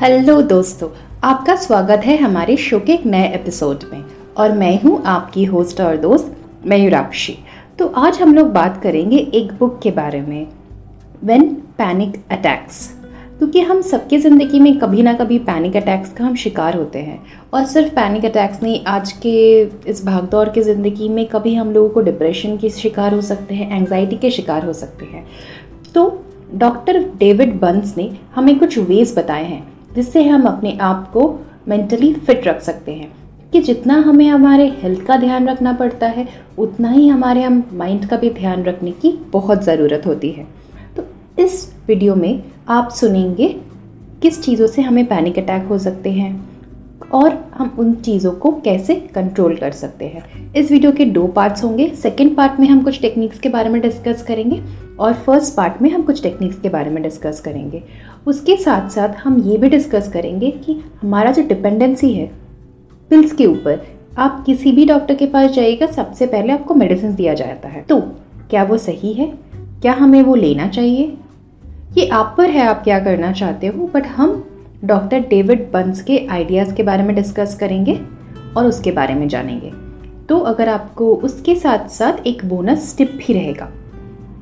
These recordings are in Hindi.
हेलो दोस्तों, आपका स्वागत है हमारे शो के एक नए एपिसोड में और मैं हूँ आपकी होस्ट और दोस्त मयूराक्षी। तो आज हम लोग बात करेंगे एक बुक के बारे में व्हेन पैनिक अटैक्स क्योंकि हम सबके ज़िंदगी में कभी ना कभी पैनिक अटैक्स का हम शिकार होते हैं और सिर्फ़ पैनिक अटैक्स नहीं, आज के इस भागदौड़ की ज़िंदगी में कभी हम लोगों को डिप्रेशन के शिकार हो सकते हैं एंग्जाइटी के शिकार हो सकते हैं। तो डॉक्टर डेविड बंस ने हमें कुछ वेज बताए हैं जिससे हम अपने आप को मेंटली फिट रख सकते हैं। कि जितना हमें हमारे हेल्थ का ध्यान रखना पड़ता है, उतना ही हमारे हम माइंड का भी ध्यान रखने की बहुत ज़रूरत होती है। तो इस वीडियो में आप सुनेंगे किस चीज़ों से हमें पैनिक अटैक हो सकते हैं और हम उन चीज़ों को कैसे कंट्रोल कर सकते हैं। इस वीडियो के दो पार्ट्स होंगे। सेकेंड पार्ट में हम कुछ टेक्निक्स के बारे में डिस्कस करेंगे और फ़र्स्ट पार्ट में हम कुछ टेक्निक्स के बारे में डिस्कस करेंगे। उसके साथ साथ हम ये भी डिस्कस करेंगे कि हमारा जो डिपेंडेंसी है पिल्स के ऊपर, आप किसी भी डॉक्टर के पास जाइएगा, सबसे पहले आपको मेडिसिन दिया जाता है। तो क्या वो सही है? क्या हमें वो लेना चाहिए? ये आप पर है, आप क्या करना चाहते हो? बट हम डॉक्टर डेविड बंस के आइडियाज़ के बारे में डिस्कस करेंगे और उसके बारे में जानेंगे। तो अगर आपको उसके साथ साथ एक बोनस टिप भी रहेगा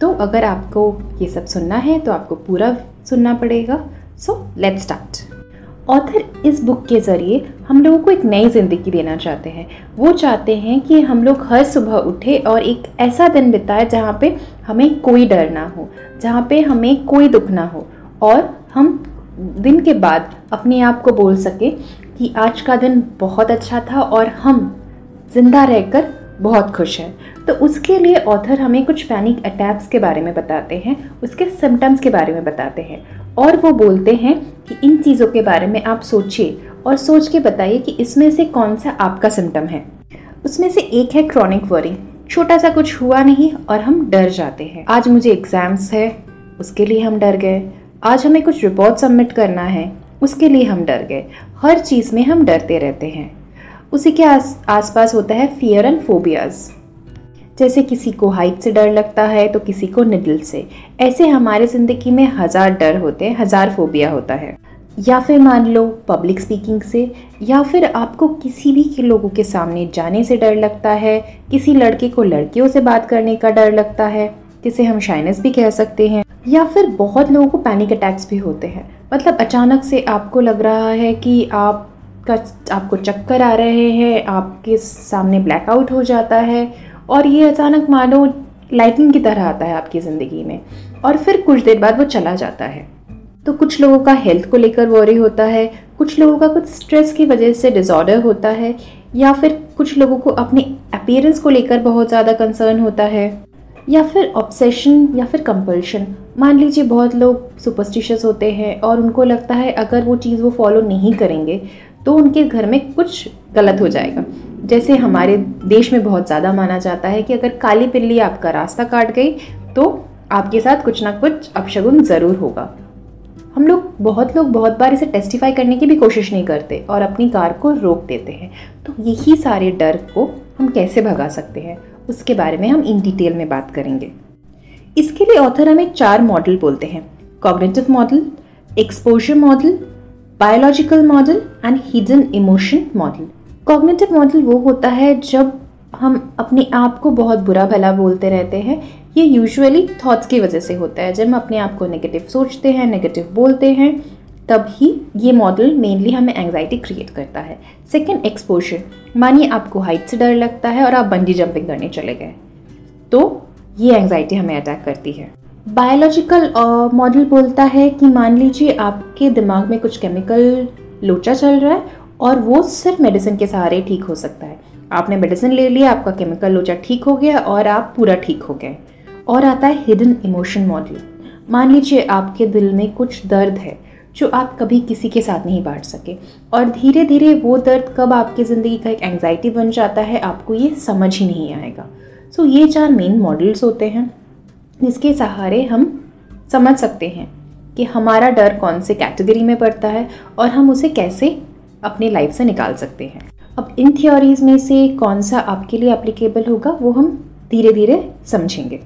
तो अगर आपको ये सब सुनना है तो आपको पूरा सुनना पड़ेगा। सो लेट स्टार्ट ऑथर इस बुक के ज़रिए हम लोगों को एक नई ज़िंदगी देना चाहते हैं। वो चाहते हैं कि हम लोग हर सुबह उठे और एक ऐसा दिन बिताए जहाँ पे हमें कोई डर ना हो, जहाँ पे हमें कोई दुख ना हो और हम दिन के बाद अपने आप को बोल सके कि आज का दिन बहुत अच्छा था और हम ज़िंदा रहकर बहुत खुश हैं। तो उसके लिए ऑथर हमें कुछ पैनिक अटैक्स के बारे में बताते हैं, उसके सिम्टम्स के बारे में बताते हैं। और वो बोलते हैं कि इन चीज़ों के बारे में आप सोचिए और सोच के बताइए कि इसमें से कौन सा आपका सिम्टम है। उसमें से एक है क्रॉनिक वरी छोटा सा कुछ हुआ नहीं और हम डर जाते हैं। आज मुझे एग्ज़ाम्स है, उसके लिए हम डर गए। आज हमें कुछ रिपोर्ट सबमिट करना है, उसके लिए हम डर गए। हर चीज़ में हम डरते रहते हैं। उसी के आस, आसपास होता है फियर एंड फोबियाज़ जैसे किसी को हाइट से डर लगता है तो किसी को निडल से। ऐसे हमारे ज़िंदगी में हज़ार डर होते हैं, हज़ार फोबिया होता है। या फिर मान लो पब्लिक स्पीकिंग से, या फिर आपको किसी भी के लोगों के सामने जाने से डर लगता है, किसी लड़के को लड़कियों से बात करने का डर लगता है, जिसे हम शाइनेस भी कह सकते हैं। या फिर बहुत लोगों को पैनिक अटैक्स भी होते हैं। मतलब अचानक से आपको लग रहा है कि आप का आपको चक्कर आ रहे हैं, आपके सामने ब्लैकआउट हो जाता है और ये अचानक मानो लाइटनिंग की तरह आता है आपकी ज़िंदगी में। और फिर कुछ देर बाद वो चला जाता है। तो कुछ लोगों का हेल्थ को लेकर वॉरी होता है, कुछ लोगों का कुछ स्ट्रेस की वजह से डिसऑर्डर होता है, या फिर कुछ लोगों को अपने अपीयरेंस को लेकर बहुत ज़्यादा कंसर्न होता है, या फिर ऑब्सेशन या फिर कंपल्शन मान लीजिए बहुत लोग सुपरस्टिशियस होते हैं और उनको लगता है अगर वो चीज़ वो फॉलो नहीं करेंगे तो उनके घर में कुछ गलत हो जाएगा। जैसे हमारे देश में बहुत ज़्यादा माना जाता है कि अगर काली पिल्ली आपका रास्ता काट गई तो आपके साथ कुछ ना कुछ अपशगुन ज़रूर होगा। हम लोग बहुत लोग बहुत बार इसे टेस्टिफाई करने की भी कोशिश नहीं करते और अपनी कार को रोक देते हैं। तो यही सारे डर को हम कैसे भगा सकते हैं, उसके बारे में हम इन डिटेल में बात करेंगे। इसके लिए ऑथर हमें चार मॉडल बोलते हैं। Cognitive model exposure model biological model and hidden emotion model cognitive model वो होता है जब हम अपने आप को बहुत बुरा भला बोलते रहते हैं। ये यूजुअली थॉट्स की वजह से होता है। जब हम अपने आप को नेगेटिव सोचते हैं नेगेटिव बोलते हैं तब ही ये मॉडल मेनली हमें एंग्जाइटी क्रिएट करता है। सेकेंड एक्सपोजर मानिए आपको हाइट से डर लगता है और आप बंजी जंपिंग करने चले गए। तो ये एंग्जाइटी हमें अटैक करती है। बायोलॉजिकल मॉडल बोलता है कि मान लीजिए आपके दिमाग में कुछ केमिकल लोचा चल रहा है और वो सिर्फ़ मेडिसिन के सहारे ठीक हो सकता है। आपने मेडिसिन ले लिया आपका केमिकल लोचा ठीक हो गया और आप पूरा ठीक हो गए। और आता है हिडन इमोशन मॉडल मान लीजिए आपके दिल में कुछ दर्द है जो आप कभी किसी के साथ नहीं बांट सके और धीरे धीरे वो दर्द कब आपकी ज़िंदगी का एक एंग्जाइटी बन जाता है आपको ये समझ ही नहीं आएगा। सो so, ये चार मेन मॉडल्स होते हैं। जिसके सहारे हम समझ सकते हैं कि हमारा डर कौन से कैटेगरी में पड़ता है और हम उसे कैसे अपनी लाइफ से निकाल सकते हैं। अब इन थियोरीज में से कौन सा आपके लिए एप्लीकेबल होगा, वो हम धीरे धीरे समझेंगे।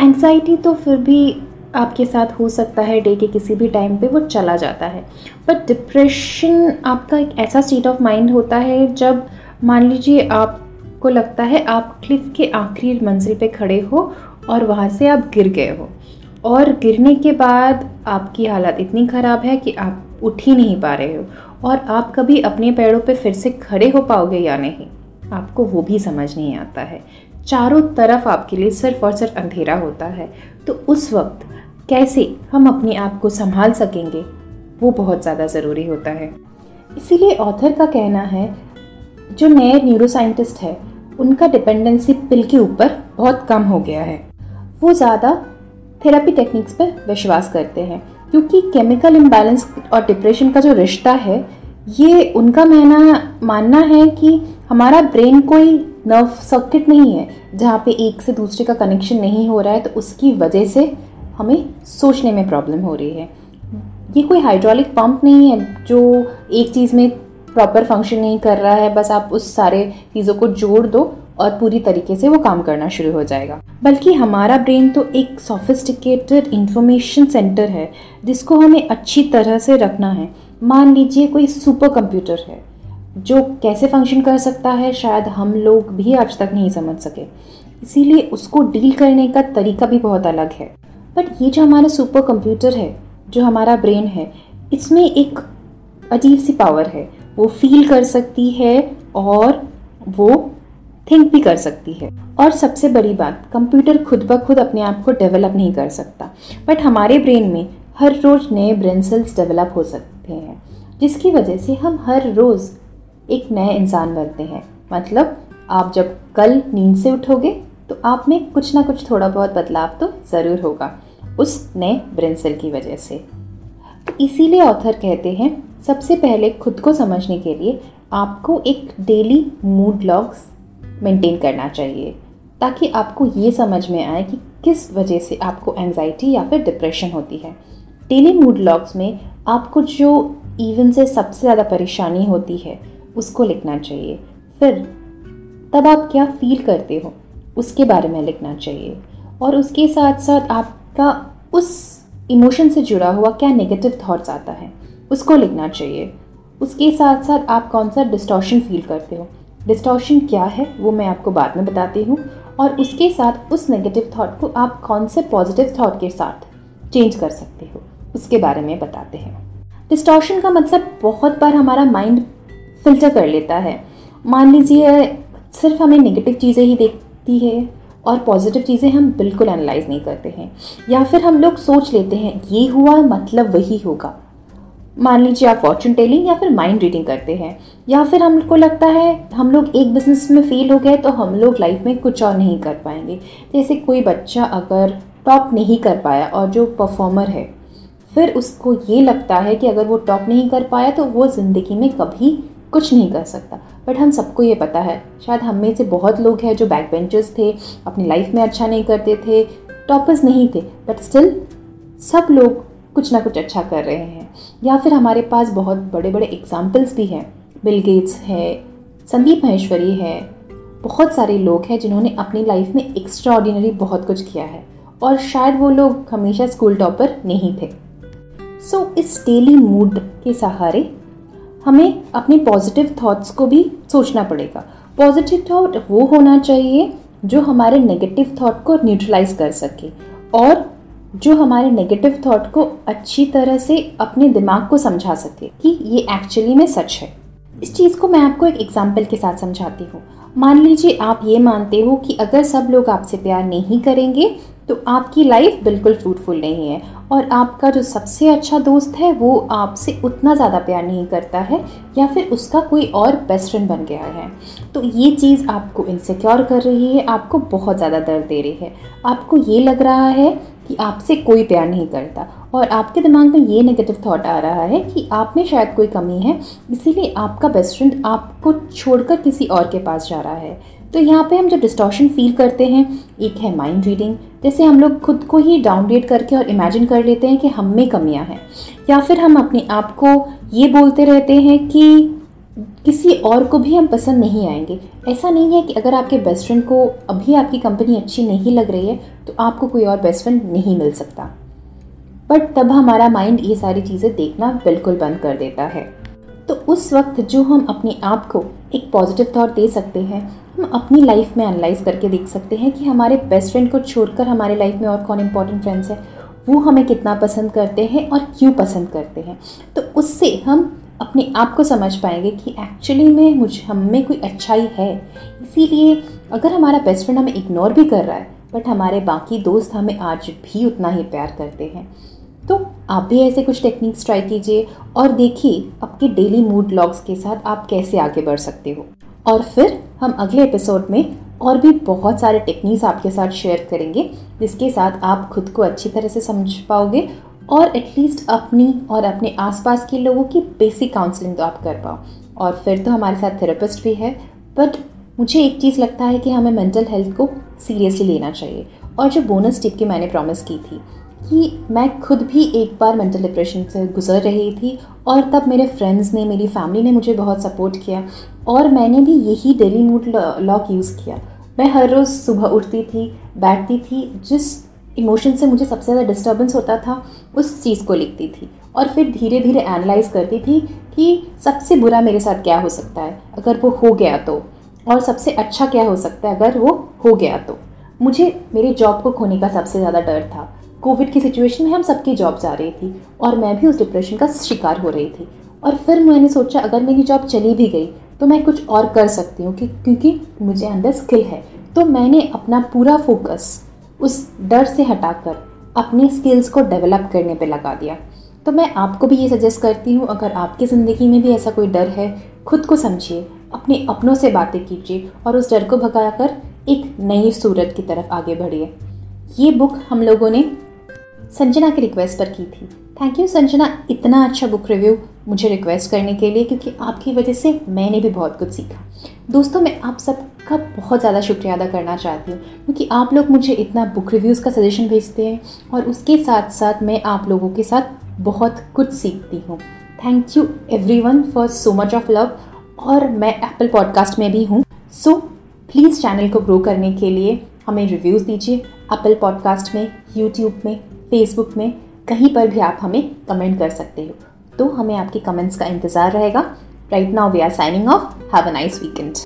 एंग्जाइटी तो फिर भी आपके साथ हो सकता है डे के किसी भी टाइम पे, वो चला जाता है। बट डिप्रेशन आपका एक ऐसा स्टेट ऑफ़ माइंड होता है, जब मान लीजिए आपको लगता है आप क्लिफ के आखिरी मंजिल पे खड़े हो और वहाँ से आप गिर गए हो। और गिरने के बाद आपकी हालत इतनी ख़राब है कि आप उठ ही नहीं पा रहे हो। और आप कभी अपने पैरों पे फिर से खड़े हो पाओगे या नहीं, आपको वो भी समझ नहीं आता है। चारों तरफ़ आपके लिए सिर्फ़ और सिर्फ़ अंधेरा होता है। तो उस वक्त कैसे हम अपने आप को संभाल सकेंगे, वो बहुत ज़्यादा ज़रूरी होता है। इसीलिए ऑथर का कहना है, जो नए न्यूरोसाइंटिस्ट है, उनका डिपेंडेंसी पिल के ऊपर बहुत कम हो गया है। वो ज़्यादा थेरेपी टेक्निक्स पर विश्वास करते हैं। क्योंकि केमिकल इम्बैलेंस और डिप्रेशन का जो रिश्ता है, ये उनका मानना मानना है कि हमारा ब्रेन कोई नर्व सर्किट नहीं है, जहाँ पे एक से दूसरे का कनेक्शन नहीं हो रहा है तो उसकी वजह से हमें सोचने में प्रॉब्लम हो रही है। ये कोई हाइड्रोलिक पंप नहीं है, जो एक चीज़ में प्रॉपर फ़ंक्शन नहीं कर रहा है, बस आप उस सारे चीज़ों को जोड़ दो और पूरी तरीके से वो काम करना शुरू हो जाएगा। बल्कि हमारा ब्रेन तो एक सोफिस्टिकेटेड इंफॉर्मेशन सेंटर है, जिसको हमें अच्छी तरह से रखना है। मान लीजिए कोई सुपर कंप्यूटर है, जो कैसे फ़ंक्शन कर सकता है, शायद हम लोग भी आज तक नहीं समझ सके। इसीलिए उसको डील करने का तरीका भी बहुत अलग है। बट ये जो हमारा सुपर कंप्यूटर है, जो हमारा ब्रेन है, इसमें एक अजीब सी पावर है। वो फील कर सकती है और वो थिंक भी कर सकती है। और सबसे बड़ी बात कंप्यूटर खुद ब खुद अपने आप को डेवलप नहीं कर सकता। बट हमारे ब्रेन में हर रोज़ नए ब्रेन सेल्स डेवलप हो सकते हैं, जिसकी वजह से हम हर रोज़ एक नए इंसान बनते हैं। मतलब आप जब कल नींद से उठोगे तो आप में कुछ ना कुछ थोड़ा बहुत बदलाव तो ज़रूर होगा, उस नए ब्रेन सेल की वजह से। तो इसीलिए ऑथर कहते हैं, सबसे पहले खुद को समझने के लिए आपको एक डेली मूड लॉग्स मेंटेन करना चाहिए, ताकि आपको ये समझ में आए कि किस वजह से आपको एंजाइटी या फिर डिप्रेशन होती है। डेली मूड लॉग्स में आपको जो इवन से सबसे ज़्यादा परेशानी होती है, उसको लिखना चाहिए। फिर तब आप क्या फील करते हो, उसके बारे में लिखना चाहिए। और उसके साथ साथ आपका उस इमोशन से जुड़ा हुआ क्या नेगेटिव थॉट्स आता है, उसको लिखना चाहिए। उसके साथ साथ आप कौन सा डिस्टॉर्शन फील करते हो डिस्टॉर्शन क्या है, वो मैं आपको बाद में बताती हूँ और उसके साथ उस नेगेटिव थॉट को आप कौन से पॉजिटिव थॉट के साथ चेंज कर सकते हो, उसके बारे में बताते हैं। डिस्टॉर्शन का मतलब बहुत बार हमारा माइंड फ़िल्टर कर लेता है। मान लीजिए, सिर्फ़ हमें नेगेटिव चीज़ें ही देखती है और पॉजिटिव चीज़ें हम बिल्कुल एनालाइज नहीं करते हैं। या फिर हम लोग सोच लेते हैं, ये हुआ मतलब वही होगा। मान लीजिए आप फॉर्चून टेलिंग या फिर माइंड रीडिंग करते हैं, या फिर हमको लगता है हम लोग एक बिज़नेस में फेल हो गए तो हम लोग लाइफ में कुछ और नहीं कर पाएँगे। जैसे कोई बच्चा अगर टॉप नहीं कर पाया और जो परफॉर्मर है, फिर उसको ये लगता है कि अगर वो टॉप नहीं कर पाया तो वो ज़िंदगी में कभी कुछ नहीं कर सकता। बट हम सबको ये पता है, शायद हम में से बहुत लोग हैं जो बैक बेंचर्स थे, अपनी लाइफ में अच्छा नहीं करते थे टॉपर्स नहीं थे बट स्टिल सब लोग कुछ ना कुछ अच्छा कर रहे हैं। या फिर हमारे पास बहुत बड़े बड़े एग्जाम्पल्स भी हैं। बिल गेट्स है संदीप महेश्वरी है बहुत सारे लोग हैं जिन्होंने अपनी लाइफ में एक्स्ट्राऑर्डिनरी बहुत कुछ किया है। और शायद वो लोग हमेशा स्कूल टॉपर नहीं थे। सो so, इस डेली मूड के सहारे हमें अपने पॉजिटिव थॉट्स को भी सोचना पड़ेगा। पॉजिटिव थॉट वो होना चाहिए जो हमारे नेगेटिव थॉट को न्यूट्रलाइज कर सके। और जो हमारे नेगेटिव थॉट को अच्छी तरह से अपने दिमाग को समझा सके कि ये एक्चुअली में सच है। इस चीज़ को मैं आपको एक एग्ज़ाम्पल के साथ समझाती हूँ। मान लीजिए आप ये मानते हो कि अगर सब लोग आपसे प्यार नहीं करेंगे तो आपकी लाइफ बिल्कुल फ्रूटफुल नहीं है। और आपका जो सबसे अच्छा दोस्त है, वो आपसे उतना ज़्यादा प्यार नहीं करता है या फिर उसका कोई और बेस्ट फ्रेंड बन गया है। तो ये चीज़ आपको इनसिक्योर कर रही है, आपको बहुत ज़्यादा दर्द दे रही है। आपको ये लग रहा है कि आपसे कोई प्यार नहीं करता। और आपके दिमाग में ये नेगेटिव थॉट आ रहा है कि आप में शायद कोई कमी है, इसीलिए आपका बेस्ट फ्रेंड आपको छोड़कर किसी और के पास जा रहा है। तो यहाँ पे हम जो डिस्टॉर्शन फील करते हैं, एक है माइंड रीडिंग जैसे हम लोग खुद को ही डाउनग्रेड करके और इमेजिन कर लेते हैं कि हम में कमियाँ हैं। या फिर हम अपने आप को ये बोलते रहते हैं कि किसी और को भी हम पसंद नहीं आएँगे। ऐसा नहीं है कि अगर आपके बेस्ट फ्रेंड को अभी आपकी कंपनी अच्छी नहीं लग रही है तो आपको कोई और बेस्ट फ्रेंड नहीं मिल सकता। बट तब हमारा माइंड ये सारी चीज़ें देखना बिल्कुल बंद कर देता है। तो उस वक्त जो हम अपने आप को एक पॉजिटिव थॉट दे सकते हैं हम अपनी लाइफ में एनालाइज करके देख सकते हैं कि हमारे बेस्ट फ्रेंड को छोड़कर हमारे लाइफ में और कौन इंपॉर्टेंट फ्रेंड्स है, वो हमें कितना पसंद करते हैं और क्यों पसंद करते हैं। तो उससे हम अपने आप को समझ पाएँगे कि एक्चुअली में मुझ, हम में कोई अच्छाई है। इसीलिए अगर हमारा बेस्ट फ्रेंड हमें इग्नोर भी कर रहा है बट हमारे बाकी दोस्त हमें आज भी उतना ही प्यार करते हैं तो आप भी ऐसे कुछ टेक्निक्स ट्राई कीजिए और देखिए आपके डेली मूड लॉग्स के साथ आप कैसे आगे बढ़ सकते हो। और फिर हम अगले एपिसोड में और भी बहुत सारे टेक्निक्स आपके साथ शेयर करेंगे, जिसके साथ आप खुद को अच्छी तरह से समझ पाओगे और एटलीस्ट अपनी और अपने आसपास के लोगों की बेसिक काउंसलिंग तो आप कर पाओ। और फिर तो हमारे साथ थेरेपिस्ट भी है बट मुझे एक चीज़ लगता है कि हमें मेंटल हेल्थ को सीरियसली लेना चाहिए। और जो बोनस टिप की मैंने प्रॉमिस की थी कि मैं खुद भी एक बार मेंटल डिप्रेशन से गुजर रही थी और तब मेरे फ्रेंड्स ने, मेरी फैमिली ने मुझे बहुत सपोर्ट किया और मैंने भी यही डेली मूड लॉक यूज़ किया। मैं हर रोज़ सुबह उठती थी, बैठती थी, जिस इमोशन से मुझे सबसे ज़्यादा डिस्टर्बेंस होता था, उस चीज़ को लिखती थी और फिर धीरे धीरे एनालाइज करती थी कि सबसे बुरा मेरे साथ क्या हो सकता है। अगर वो हो गया तो और सबसे अच्छा क्या हो सकता है अगर वो हो गया तो। मुझे मेरे जॉब को खोने का सबसे ज़्यादा डर था। कोविड की सिचुएशन में हम सबकी जॉब जा रही थी और मैं भी उस डिप्रेशन का शिकार हो रही थी। और फिर मैंने सोचा, अगर मेरी जॉब चली भी गई तो मैं कुछ और कर सकती हूँ क्योंकि मुझे अंदर स्किल है। तो मैंने अपना पूरा फोकस उस डर से हटाकर अपनी स्किल्स को डेवलप करने पे लगा दिया। तो मैं आपको भी ये सजेस्ट करती हूँ, अगर आपकी ज़िंदगी में भी ऐसा कोई डर है, खुद को समझिए, अपने अपनों से बातें कीजिए और उस डर को भगाकर एक नई सूरत की तरफ़ आगे बढ़िए। ये बुक हम लोगों ने संजना की रिक्वेस्ट पर की थी। Thank you Sanjana. इतना अच्छा बुक रिव्यू मुझे रिक्वेस्ट करने के लिए क्योंकि आपकी वजह से मैंने भी बहुत कुछ सीखा। दोस्तों, मैं आप सबका बहुत ज़्यादा शुक्रिया अदा करना चाहती हूँ क्योंकि आप लोग मुझे इतना बुक रिव्यूज़ का सजेशन भेजते हैं और उसके साथ साथ मैं आप लोगों के साथ बहुत कुछ सीखती हूँ। Thank you everyone for so much of love और मैं एप्पल पॉडकास्ट में भी हूँ। सो प्लीज़ चैनल को ग्रो करने के लिए हमें रिव्यूज़ दीजिए। एप्पल पॉडकास्ट में यूट्यूब में फेसबुक में, कहीं पर भी आप हमें कमेंट कर सकते हो। तो हमें आपके कमेंट्स का इंतज़ार रहेगा। Right now we are signing off have a nice weekend